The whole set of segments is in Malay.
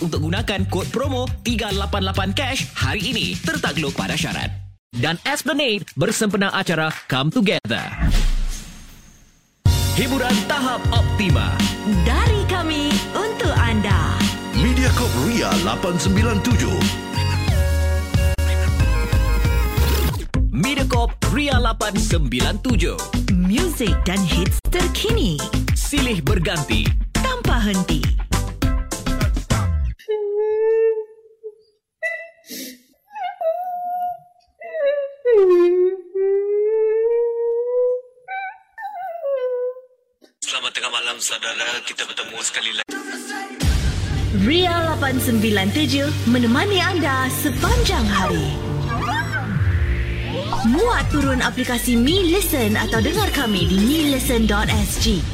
untuk gunakan kod promo 388 cash hari ini. Tertakluk pada syarat. Dan Esplanade bersempena acara Come Together. Hiburan tahap optima. Dari kami untuk anda. Mediacorp Ria 897. Mediacorp Ria 897. Muzik dan hits terkini. Silih berganti. Tanpa henti. Selamat tengah malam saudara. Kita bertemu sekali lagi. Ria 897 menemani anda sepanjang hari. Muat turun aplikasi Me Listen atau dengar kami di melisten.sg.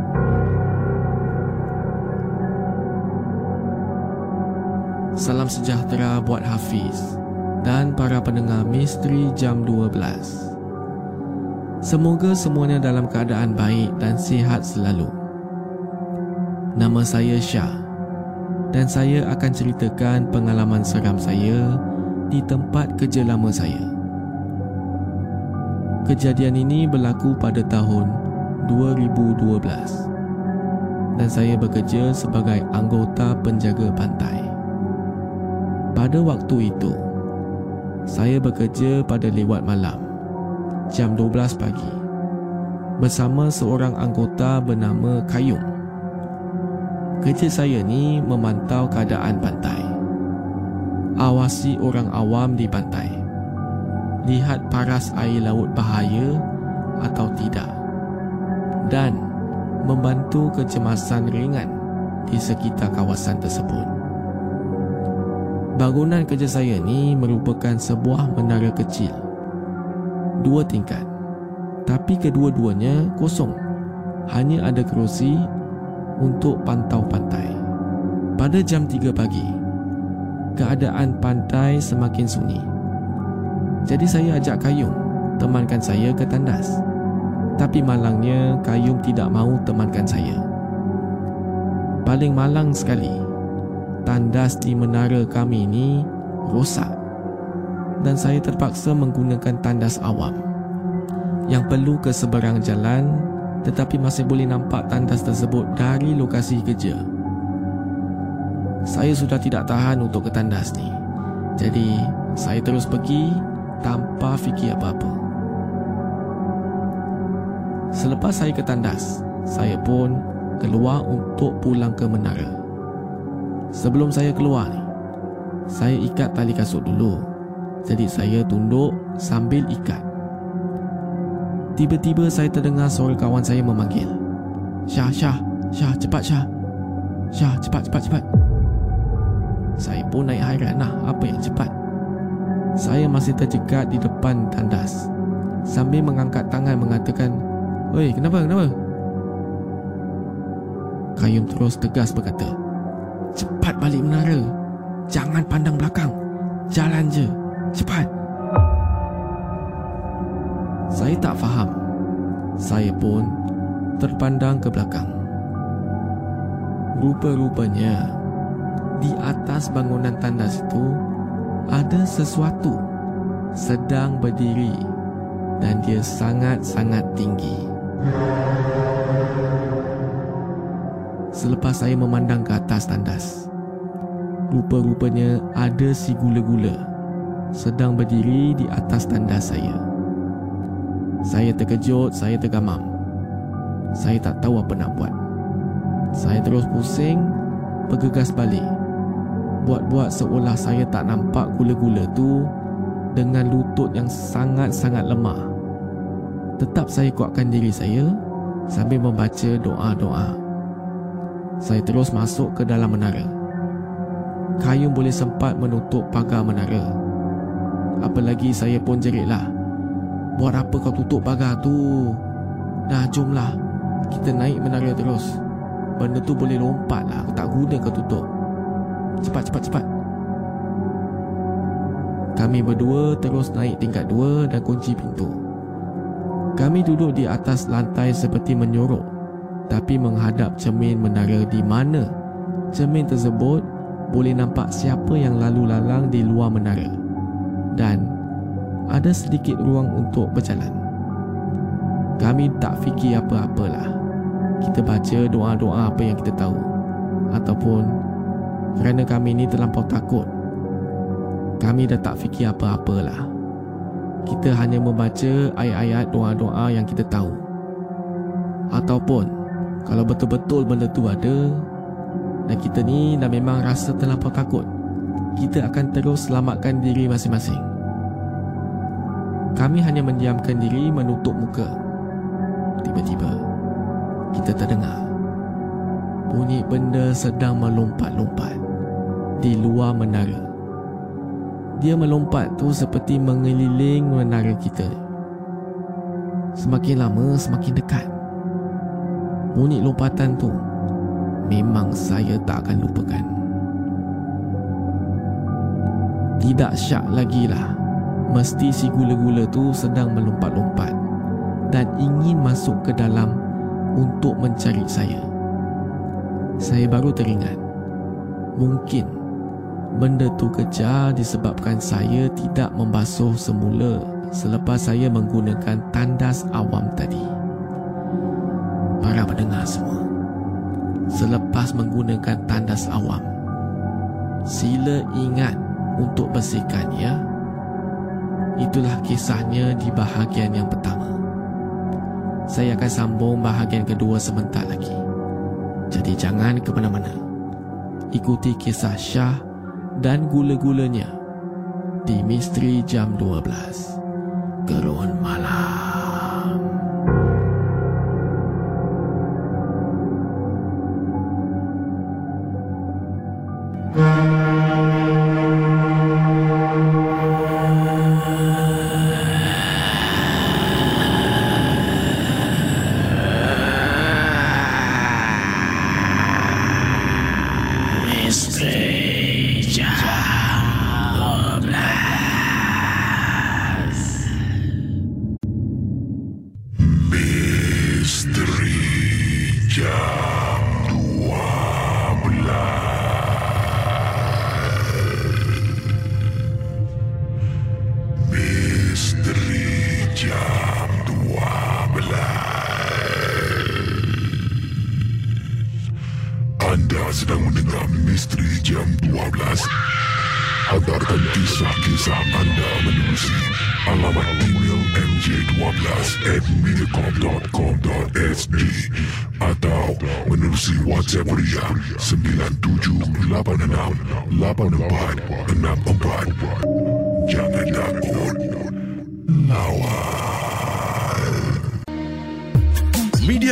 Salam sejahtera buat Hafiz dan para pendengar Misteri Jam 12. Semoga semuanya dalam keadaan baik dan sihat selalu. Nama saya Syah dan saya akan ceritakan pengalaman seram saya di tempat kerja lama saya. Kejadian ini berlaku pada tahun 2012 dan saya bekerja sebagai anggota penjaga pantai. Pada waktu itu, saya bekerja pada lewat malam, jam 12 pagi, bersama seorang anggota bernama Kayum. Kerja saya ni memantau keadaan pantai. Awasi orang awam di pantai lihat paras air laut bahaya atau tidak dan membantu kecemasan ringan di sekitar kawasan tersebut. Bangunan kerja saya ni merupakan sebuah menara kecil. Dua tingkat. Tapi kedua-duanya kosong. Hanya ada kerusi untuk pantau pantai. Pada jam 3 pagi, keadaan pantai semakin sunyi. Jadi saya ajak Kayum temankan saya ke tandas. Tapi malangnya Kayum tidak mahu temankan saya. Paling malang sekali, tandas di menara kami ini rosak dan saya terpaksa menggunakan tandas awam yang perlu ke seberang jalan tetapi masih boleh nampak tandas tersebut dari lokasi kerja. Saya sudah tidak tahan untuk ke tandas ni. Jadi, saya terus pergi tanpa fikir apa-apa. Selepas saya ke tandas, saya pun keluar untuk pulang ke menara. Sebelum saya keluar ni, saya ikat tali kasut dulu. Jadi saya tunduk sambil ikat. Tiba-tiba saya terdengar suara kawan saya memanggil. Syah, Syah, Syah, cepat Syah. Syah, cepat, cepat, cepat. Saya pun naik hairan lah apa yang cepat. Saya masih terjegat di depan tandas sambil mengangkat tangan mengatakan, Oi, kenapa, kenapa? Kayum terus tegas berkata, Cepat balik menara. Jangan pandang belakang. Jalan je. Cepat. Saya tak faham. Saya pun terpandang ke belakang. Rupa-rupanya di atas bangunan tandas itu ada sesuatu sedang berdiri dan dia sangat-sangat tinggi. Selepas saya memandang ke atas tandas, rupa-rupanya ada si gula-gula sedang berdiri di atas tandas saya. Saya terkejut, saya tergamam. Saya tak tahu apa nak buat. Saya terus pusing, bergegas balik buat-buat seolah saya tak nampak gula-gula tu dengan lutut yang sangat-sangat lemah. Tetap saya kuatkan diri saya sambil membaca doa-doa. Saya terus masuk ke dalam menara. Kayum boleh sempat menutup pagar menara. Apalagi saya pun jeritlah. Buat apa kau tutup pagar tu? Dah jomlah. Kita naik menara terus. Benda tu boleh lompat lah. Tak guna kau tutup. Cepat, cepat, cepat. Kami berdua terus naik tingkat dua dan kunci pintu. Kami duduk di atas lantai seperti menyorok tapi menghadap cermin menara di mana cermin tersebut boleh nampak siapa yang lalu lalang di luar menara dan ada sedikit ruang untuk berjalan. Kami tak fikir apa-apalah. Kita baca doa-doa apa yang kita tahu ataupun kerana kami ni terlampau takut. Kami dah tak fikir apa-apalah. Kita hanya membaca ayat-ayat doa-doa yang kita tahu. Ataupun kalau betul-betul benda tu ada dan kita ni dah memang rasa terlampau takut, kita akan terus selamatkan diri masing-masing. Kami hanya mendiamkan diri menutup muka. Tiba-tiba kita terdengar bunyi benda sedang melompat-lompat di luar menara. Dia melompat tu seperti mengeliling menara kita. Semakin lama semakin dekat. Bunyi lompatan tu memang saya tak akan lupakan. Tidak syak lagi lah Mesti si gula-gula tu sedang melompat-lompat Dan ingin masuk ke dalam Untuk mencari saya saya baru teringat mungkin benda tu kejar disebabkan saya tidak membasuh semula selepas saya menggunakan tandas awam tadi. Para pendengar semua, selepas menggunakan tandas awam, sila ingat untuk bersihkan ya. Itulah kisahnya di bahagian yang pertama. Saya akan sambung bahagian kedua sebentar lagi. Jadi jangan ke mana-mana. Ikuti kisah Syah dan gula-gulanya di Misteri Jam 12. Gerun Malam. Misteri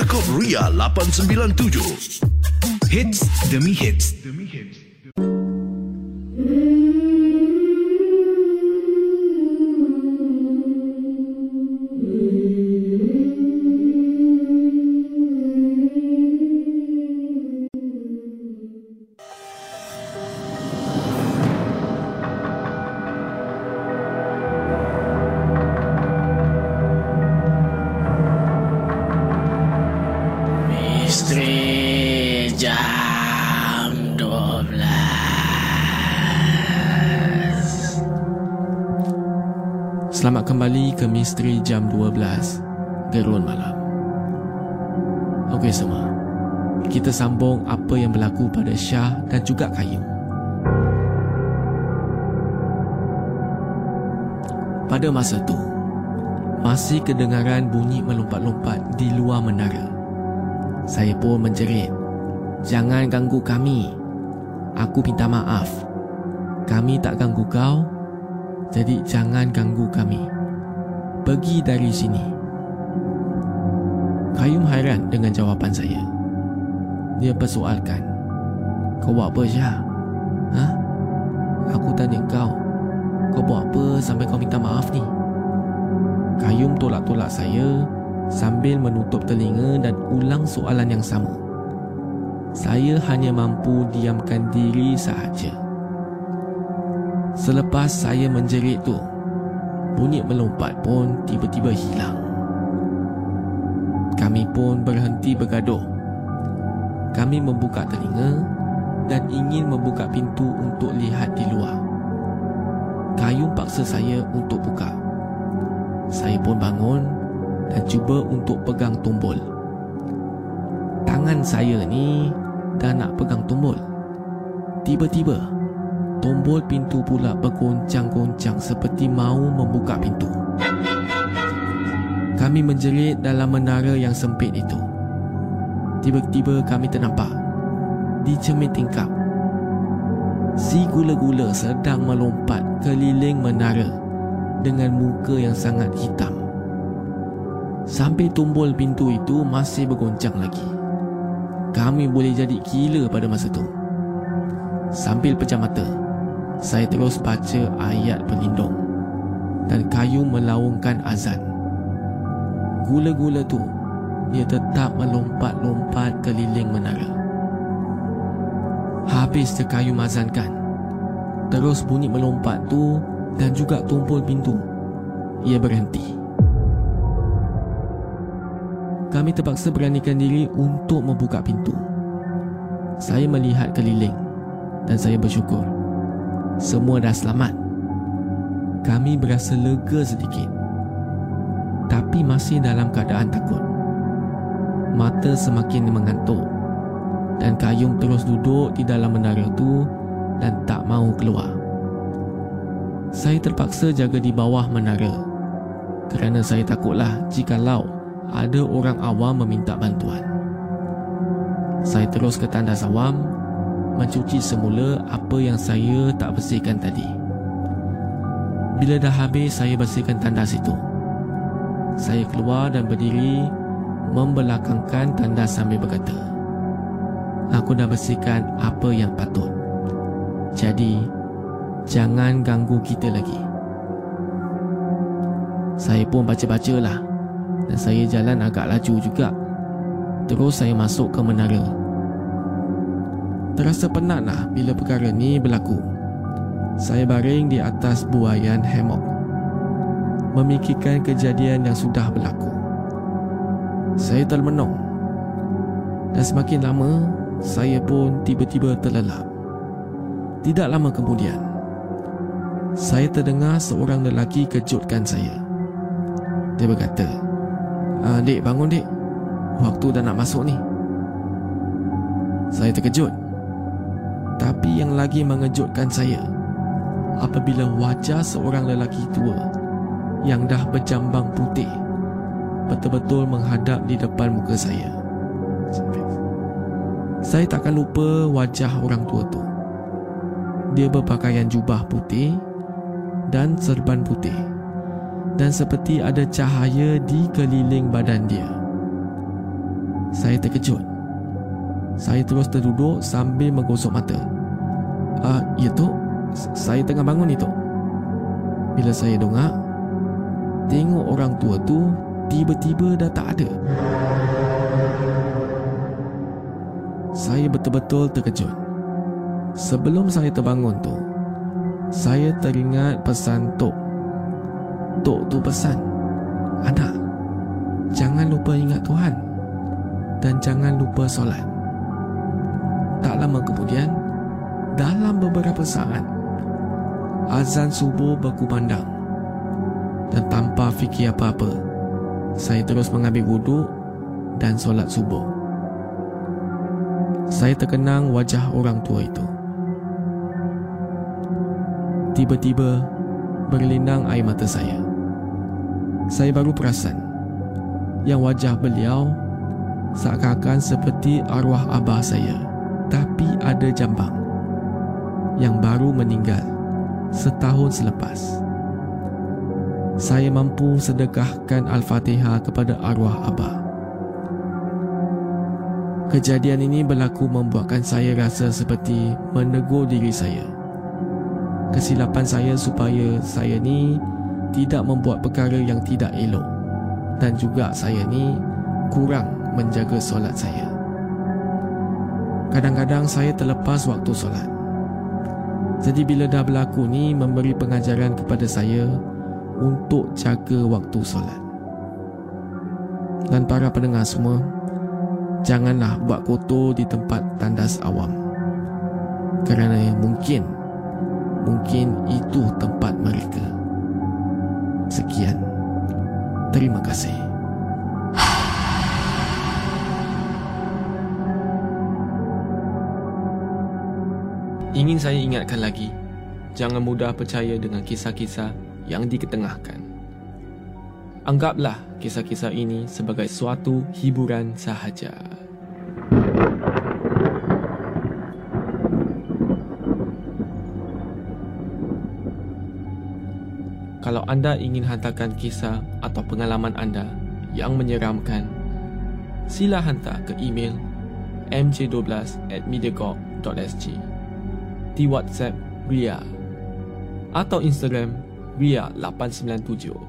Mediacorp Ria 897. Hits demi hits. Misteri Pada masa tu Masih kedengaran bunyi melompat-lompat di luar menara Saya pun menjerit Jangan ganggu kami Aku minta maaf Kami tak ganggu kau jadi jangan ganggu kami. Pergi dari sini. Kayum hairan dengan jawapan saya. Dia persoalkan. Kau buat apa Syah? Ha? Aku tanya kau. Kau buat apa sampai kau minta maaf ni? Kayum tolak-tolak saya sambil menutup telinga dan ulang soalan yang sama. Saya hanya mampu diamkan diri sahaja. Selepas saya menjerit tu, bunyi melompat pun tiba-tiba hilang. Kami pun berhenti bergaduh. Kami membuka telinga dan ingin membuka pintu untuk lihat di luar. Kayum paksa saya untuk buka. Saya pun bangun dan cuba untuk pegang tombol. Tangan saya ni dah nak pegang tombol. Tiba-tiba, tombol pintu pula bergoncang-goncang seperti mahu membuka pintu. Kami menjerit dalam menara yang sempit itu. Tiba-tiba kami ternampak di cermin tingkap si gula-gula sedang melompat keliling menara dengan muka yang sangat hitam. Sampai tombol pintu itu masih bergoncang lagi. Kami boleh jadi gila pada masa itu. Sambil pejam mata, saya terus baca ayat pelindung dan kayu melaungkan azan. Gula-gula tu dia tetap melompat-lompat keliling menara. Habis kayu mazankan, terus bunyi melompat tu dan juga tumpul pintu. Ia berhenti. Kami terpaksa beranikan diri untuk membuka pintu. Saya melihat keliling dan saya bersyukur semua dah selamat. Kami berasa lega sedikit. Tapi masih dalam keadaan takut. Mata semakin mengantuk dan Kayum terus duduk di dalam menara tu dan tak mau keluar. Saya terpaksa jaga di bawah menara kerana saya takutlah jikalau ada orang awam meminta bantuan. Saya terus ke tandas awam mencuci semula apa yang saya tak bersihkan tadi. Bila dah habis saya bersihkan tandas itu. Saya keluar dan berdiri membelakangkan tandas sambil berkata, Aku dah bersihkan apa yang patut. Jadi, jangan ganggu kita lagi. Saya pun baca-bacalah dan saya jalan agak laju juga. Terus saya masuk ke menara. Terasa penatlah bila perkara ni berlaku. Saya baring di atas buayan hammock. Memikirkan kejadian yang sudah berlaku. Saya termenung. Dan semakin lama, saya pun tiba-tiba terlelap. Tidak lama kemudian, saya terdengar seorang lelaki kejutkan saya. Dia berkata, ah, Dek, bangun dek. Waktu dah nak masuk ni. Saya terkejut. Tapi yang lagi mengejutkan saya apabila wajah seorang lelaki tua yang dah berjambang putih betul-betul menghadap di depan muka saya. Saya takkan lupa wajah orang tua tu. Dia berpakaian jubah putih dan serban putih dan seperti ada cahaya di keliling badan dia. Saya terkejut. Saya terus terduduk sambil menggosok mata. Ah, ya tu, saya tengah bangun itu. Bila saya dongak, tengok orang tua tu tiba-tiba dah tak ada. Saya betul-betul terkejut. Sebelum saya terbangun tu, saya teringat pesan Tok. Tok tu pesan, Anak, jangan lupa ingat Tuhan dan jangan lupa solat. Tak lama kemudian, dalam beberapa saat, azan subuh berkumandang dan tanpa fikir apa-apa, saya terus mengambil wuduk dan solat subuh. Saya terkenang wajah orang tua itu. Tiba-tiba berlinang air mata saya. Saya baru perasan yang wajah beliau seakan-akan seperti arwah abah saya tapi ada jambang yang baru meninggal setahun selepas. Saya mampu sedekahkan Al-Fatihah kepada arwah abah. Kejadian ini berlaku membuatkan saya rasa seperti menegur diri saya. Kesilapan saya supaya saya ni tidak membuat perkara yang tidak elok dan juga saya ni kurang menjaga solat saya. Kadang-kadang saya terlepas waktu solat. Jadi bila dah berlaku ni memberi pengajaran kepada saya untuk jaga waktu solat. Dan para pendengar semua, janganlah buat kotor di tempat tandas awam. Kerana mungkin mungkin itu tempat mereka. Sekian. Terima kasih. Ingin saya ingatkan lagi, jangan mudah percaya dengan kisah-kisah yang diketengahkan. Anggaplah kisah-kisah ini sebagai suatu hiburan sahaja. Kalau anda ingin hantarkan kisah atau pengalaman anda yang menyeramkan, sila hantar ke email mj12 at mediacorp.sg di WhatsApp Ria atau Instagram Ria897.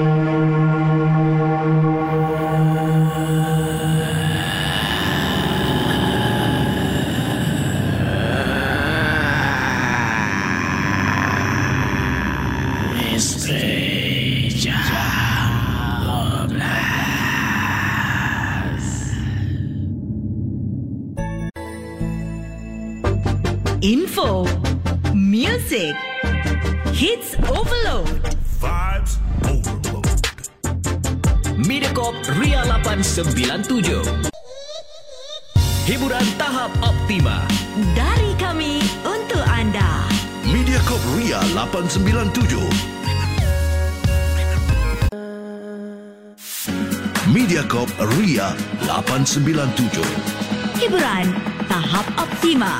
897. Hiburan tahap optima.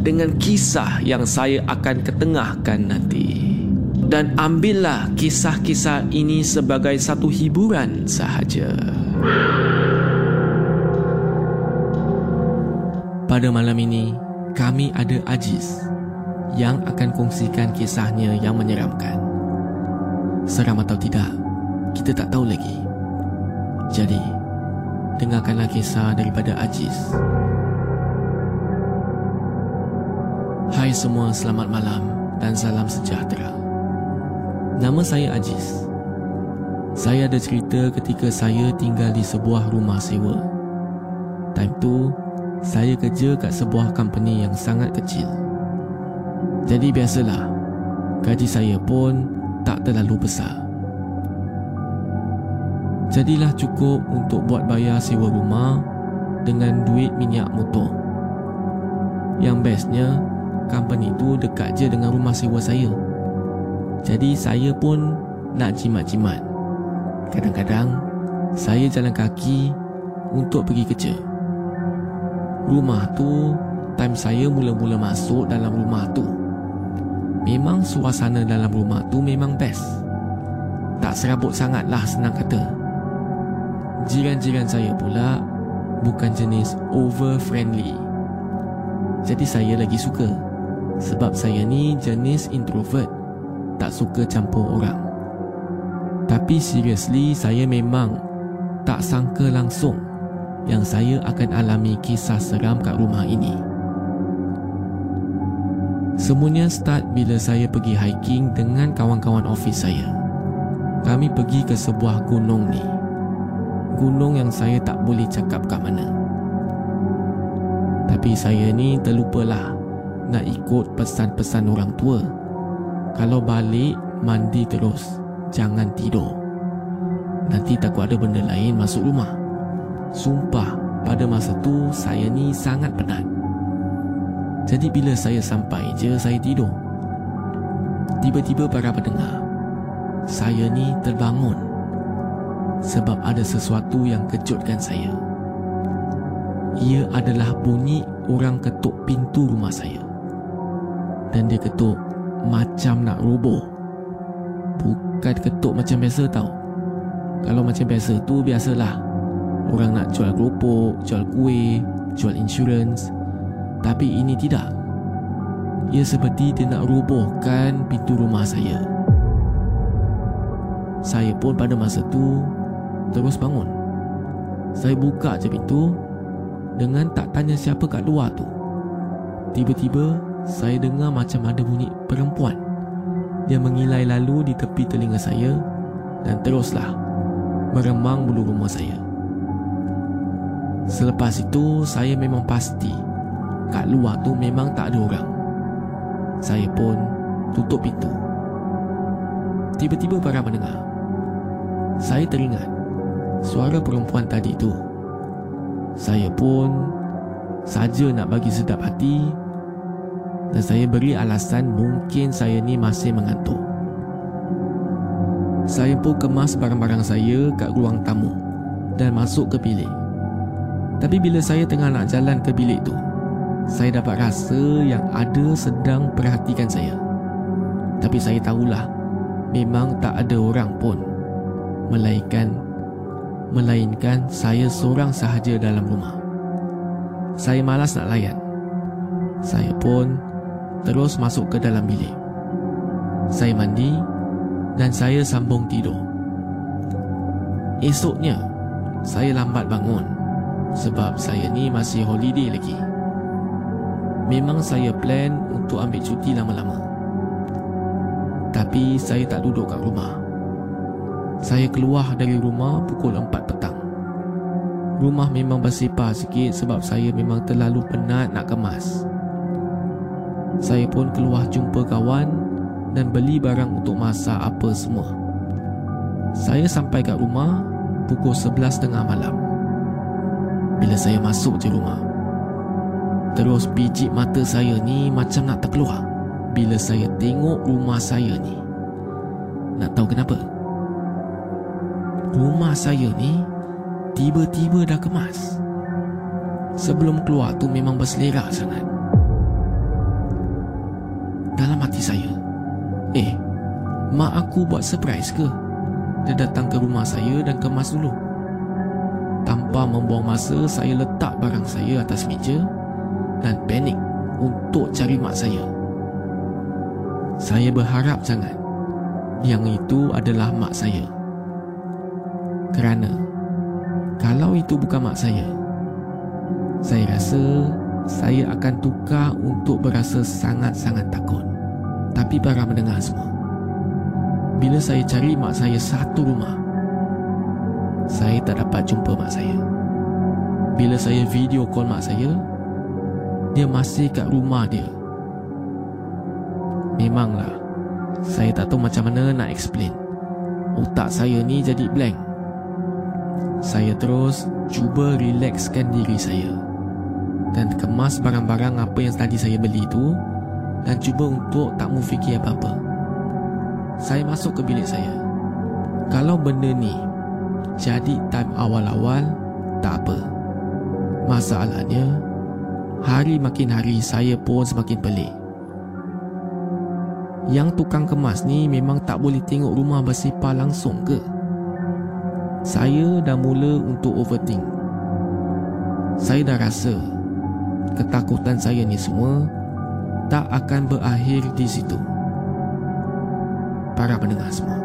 dengan kisah yang saya akan ketengahkan nanti. Dan ambillah kisah-kisah ini sebagai satu hiburan sahaja. Pada malam ini, kami ada Aziz yang akan kongsikan kisahnya yang menyeramkan. Seram atau tidak, kita tak tahu lagi. Jadi, dengarkanlah kisah daripada Aziz. Hai semua, selamat malam dan salam sejahtera. Nama saya Aziz. Saya ada cerita ketika saya tinggal di sebuah rumah sewa. Time tu, saya kerja kat sebuah company yang sangat kecil. Jadi biasalah, gaji saya pun tak terlalu besar. Jadilah cukup untuk buat bayar sewa rumah dengan duit minyak motor. Yang bestnya, company tu dekat je dengan rumah sewa saya. Jadi saya pun nak jimat-jimat. Kadang-kadang saya jalan kaki untuk pergi kerja. Rumah tu, time saya mula-mula masuk dalam rumah tu. Memang suasana dalam rumah tu memang best. Tak serabut sangat lah senang kata. Jiran-jiran saya pula bukan jenis over friendly. Jadi saya lagi suka sebab saya ni jenis introvert. Tak suka campur orang. Tapi seriously saya memang Tak sangka langsung Yang saya akan alami kisah seram kat rumah ini. Semuanya start bila saya pergi hiking dengan kawan-kawan office saya. Kami pergi ke sebuah gunung ni. Gunung yang saya tak boleh cakap kat mana. Tapi saya ni terlupalah nak ikut pesan-pesan orang tua. Kalau balik, mandi terus. Jangan tidur. Nanti takut ada benda lain masuk rumah. Sumpah, pada masa tu saya ni sangat penat. Jadi bila saya sampai je, saya tidur. Tiba-tiba para pendengar, saya ni terbangun sebab ada sesuatu yang kejutkan saya. Ia adalah bunyi orang ketuk pintu rumah saya dan dia ketuk macam nak roboh. Bukan ketuk macam biasa tau. Kalau macam biasa tu biasalah. Orang nak jual keropok, jual kuih, jual insurans. Tapi ini tidak. Ia seperti dia nak robohkan pintu rumah saya. Saya pun pada masa tu terus bangun. Saya buka je pintu dengan tak tanya siapa kat luar tu. Tiba-tiba saya dengar macam ada bunyi perempuan. Dia mengilai lalu di tepi telinga saya dan teruslah meremang bulu rumah saya. Selepas itu, saya memang pasti kat luar tu memang tak ada orang. Saya pun tutup pintu. Tiba-tiba para pendengar, saya teringat suara perempuan tadi tu. Saya pun saja nak bagi sedap hati dan saya beri alasan mungkin saya ni masih mengantuk. Saya pun kemas barang-barang saya kat ruang tamu dan masuk ke bilik. Tapi bila saya tengah nak jalan ke bilik tu, saya dapat rasa yang ada sedang perhatikan saya. Tapi saya tahulah memang tak ada orang pun. Melainkan melainkan saya seorang sahaja dalam rumah. Saya malas nak layan. Saya pun terus masuk ke dalam bilik. Saya mandi dan saya sambung tidur. Esoknya, saya lambat bangun sebab saya ni masih holiday lagi. Memang saya plan untuk ambil cuti lama-lama. Tapi saya tak duduk kat rumah. Saya keluar dari rumah pukul 4 petang. Rumah memang bersepah sikit sebab saya memang terlalu penat nak kemas. Saya pun keluar jumpa kawan dan beli barang untuk masak apa semua. Saya sampai kat rumah pukul 11.30 malam. Bila saya masuk je rumah, terus biji mata saya ni macam nak terkeluar bila saya tengok rumah saya ni. Nak tahu kenapa? Rumah saya ni tiba-tiba dah kemas. Sebelum keluar tu memang berselera sangat. Dalam hati saya, eh, mak aku buat surprise ke? Dia datang ke rumah saya dan kemas dulu. Tanpa membuang masa, saya letak barang saya atas meja dan panik untuk cari mak saya. Saya berharap sangat yang itu adalah mak saya. Kerana kalau itu bukan mak saya, saya rasa saya akan tukar untuk berasa sangat-sangat takut. Tapi para mendengar semua, bila saya cari mak saya satu rumah, saya tak dapat jumpa mak saya. Bila saya video call mak saya, dia masih kat rumah dia. Memanglah, saya tak tahu macam mana nak explain. Otak saya ni jadi blank. Saya terus cuba relaxkan diri saya dan kemas barang-barang apa yang tadi saya beli tu dan cuba untuk tak mu fikir apa-apa. Saya masuk ke bilik saya. Kalau benda ni jadi time awal-awal, tak apa. Masalahnya, hari makin hari saya pun semakin pelik. Yang tukang kemas ni memang tak boleh tengok rumah bersepah langsung ke? Saya dah mula untuk overthink. Saya dah rasa ketakutan saya ni semua tak akan berakhir di situ. Para pendengar semua,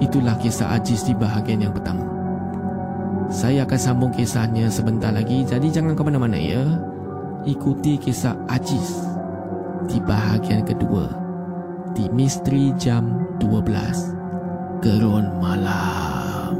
itulah kisah Aziz di bahagian yang pertama. Saya akan sambung kisahnya sebentar lagi, jadi jangan ke mana-mana ya. Ikuti kisah Aziz di bahagian kedua di Misteri Jam 12 Gerun Malam.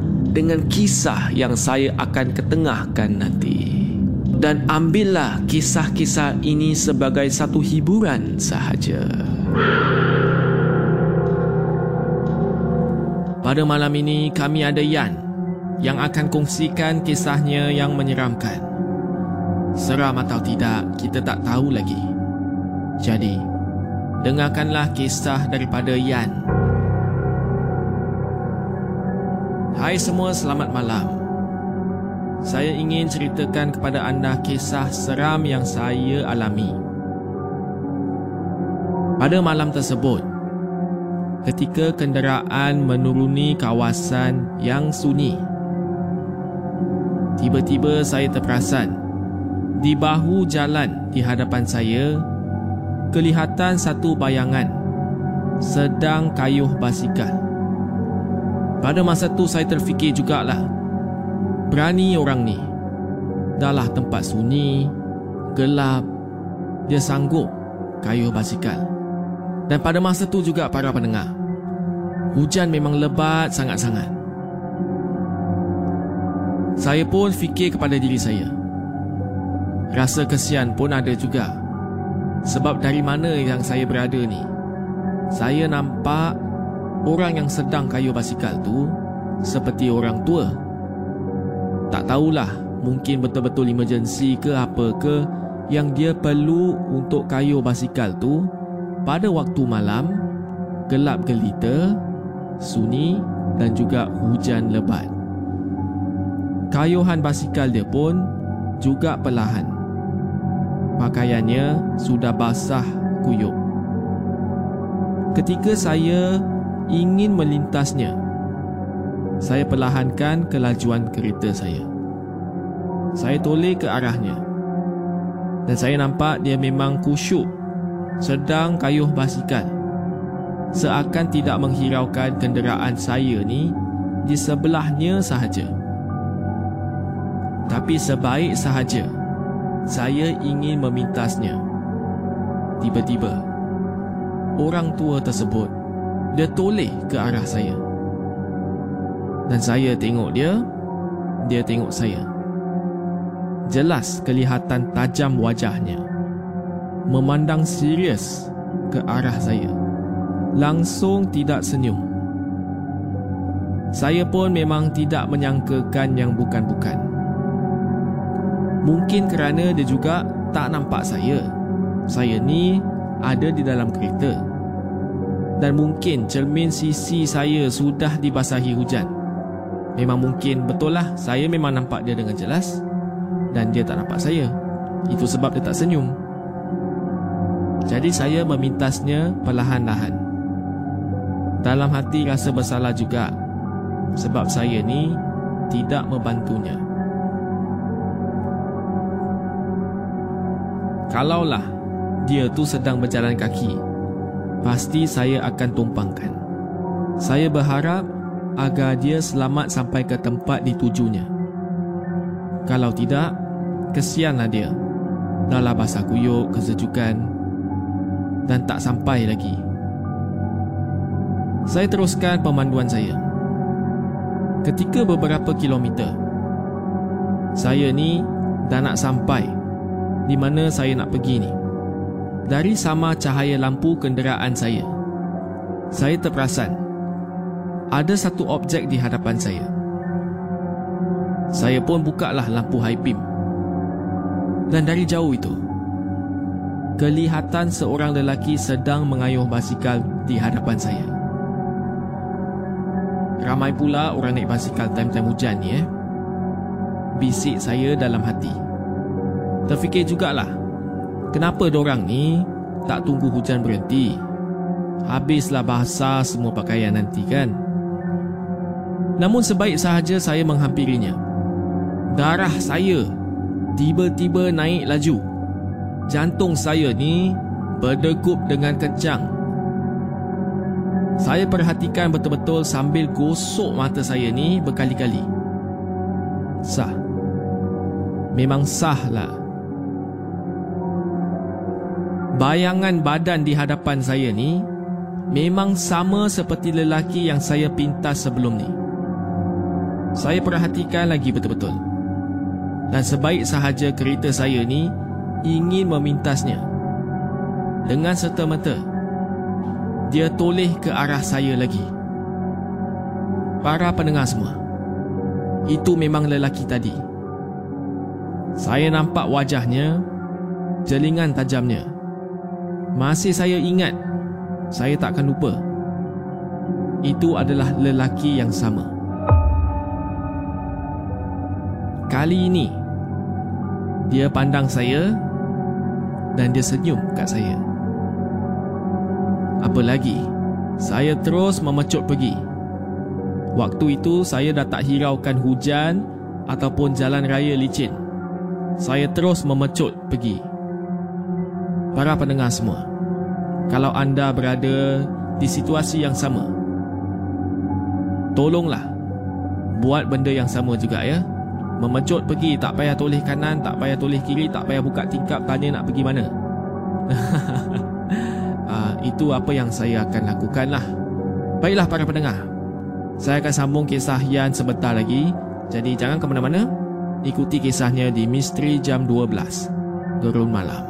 dengan kisah yang saya akan ketengahkan nanti. Dan ambillah kisah-kisah ini sebagai satu hiburan sahaja. Pada malam ini kami ada Yan yang akan kongsikan kisahnya yang menyeramkan. Seram atau tidak, kita tak tahu lagi. Jadi, dengarkanlah kisah daripada Yan. Hai semua, selamat malam. Saya ingin ceritakan kepada anda kisah seram yang saya alami. Pada malam tersebut, ketika kenderaan menuruni kawasan yang sunyi, tiba-tiba saya terperasan di bahu jalan di hadapan saya, kelihatan satu bayangan sedang kayuh basikal. Pada masa tu saya terfikir jugalah, berani orang ni. Dahlah tempat sunyi, gelap, dia sanggup kayuh basikal. Dan pada masa tu juga para pendengar, hujan memang lebat sangat-sangat. Saya pun fikir kepada diri saya, Rasa kesian pun ada juga. Sebab dari mana yang saya berada ni, saya nampak orang yang sedang kayuh basikal tu seperti orang tua. Tak tahulah, mungkin betul-betul emergency ke apa ke yang dia perlu untuk kayuh basikal tu pada waktu malam, gelap gelita, sunyi dan juga hujan lebat. Kayuhan basikal dia pun juga perlahan pakaiannya sudah basah kuyup. Ketika saya ingin melintasnya, saya perlahankan kelajuan kereta saya. Saya toleh ke arahnya. Dan saya nampak dia memang kusyuk sedang kayuh basikal. Seakan tidak menghiraukan kenderaan saya ni di sebelahnya sahaja. Tapi sebaik sahaja saya ingin memintasnya. Tiba-tiba, orang tua tersebut dia toleh ke arah saya. Dan saya tengok dia, dia tengok saya. Jelas kelihatan tajam wajahnya. Memandang serius ke arah saya. Langsung tidak senyum. Saya pun memang tidak menyangkakan yang bukan-bukan. Mungkin kerana dia juga tak nampak saya. Saya ni ada di dalam kereta. Dan mungkin cermin sisi saya sudah dibasahi hujan. Memang mungkin betul lah saya memang nampak dia dengan jelas. Dan dia tak nampak saya. Itu sebab dia tak senyum. Jadi saya memintasnya perlahan-lahan. Dalam hati rasa bersalah juga. Sebab saya ni tidak membantunya. Kalaulah dia tu sedang berjalan kaki, pasti saya akan tumpangkan. Saya berharap agar dia selamat sampai ke tempat ditujunya. Kalau tidak, kesianlah dia. Dahlah basah kuyuk, kesejukan dan tak sampai lagi. Saya teruskan pemanduan saya. Ketika beberapa kilometer, saya ni dah nak sampai di mana saya nak pergi ni. Dari sama cahaya lampu kenderaan saya, saya terperasan ada satu objek di hadapan saya. Saya pun bukalah lampu high beam. Dan dari jauh itu, kelihatan seorang lelaki sedang mengayuh basikal di hadapan saya. Ramai pula orang naik basikal time-time hujan ni eh. Bisik saya dalam hati. Terfikir jugalah Kenapa dorang ni Tak tunggu hujan berhenti Habislah basah semua pakaian nanti kan Namun sebaik sahaja saya menghampirinya Darah saya Tiba-tiba naik laju Jantung saya ni Berdegup dengan kencang Saya perhatikan betul-betul sambil gosok mata saya ni berkali-kali. Sah. Memang sah lah. Bayangan badan di hadapan saya ni memang sama seperti lelaki yang saya pintas sebelum ni. Saya perhatikan lagi betul-betul. Dan sebaik sahaja kereta saya ni ingin memintasnya. Dengan serta-merta, dia toleh ke arah saya lagi. Para pendengar semua, itu memang lelaki tadi. Saya nampak wajahnya, jelingan tajamnya. Masih saya ingat, saya takkan lupa. Itu adalah lelaki yang sama. Kali ini, dia pandang saya dan dia senyum kat saya. Apa lagi? Saya terus memecut pergi. Waktu itu saya dah tak hiraukan hujan ataupun jalan raya licin. Saya terus memecut pergi. Para pendengar semua, kalau anda berada di situasi yang sama, tolonglah buat benda yang sama juga ya. Memecut pergi Tak payah toleh kanan Tak payah toleh kiri Tak payah buka tingkap Tanya nak pergi mana. Uh, Itu apa yang saya akan lakukan lah Baiklah para pendengar. Saya akan sambung kisah Yan sebentar lagi. Jadi jangan ke mana-mana. Ikuti kisahnya di Misteri Jam 12 Turun Malam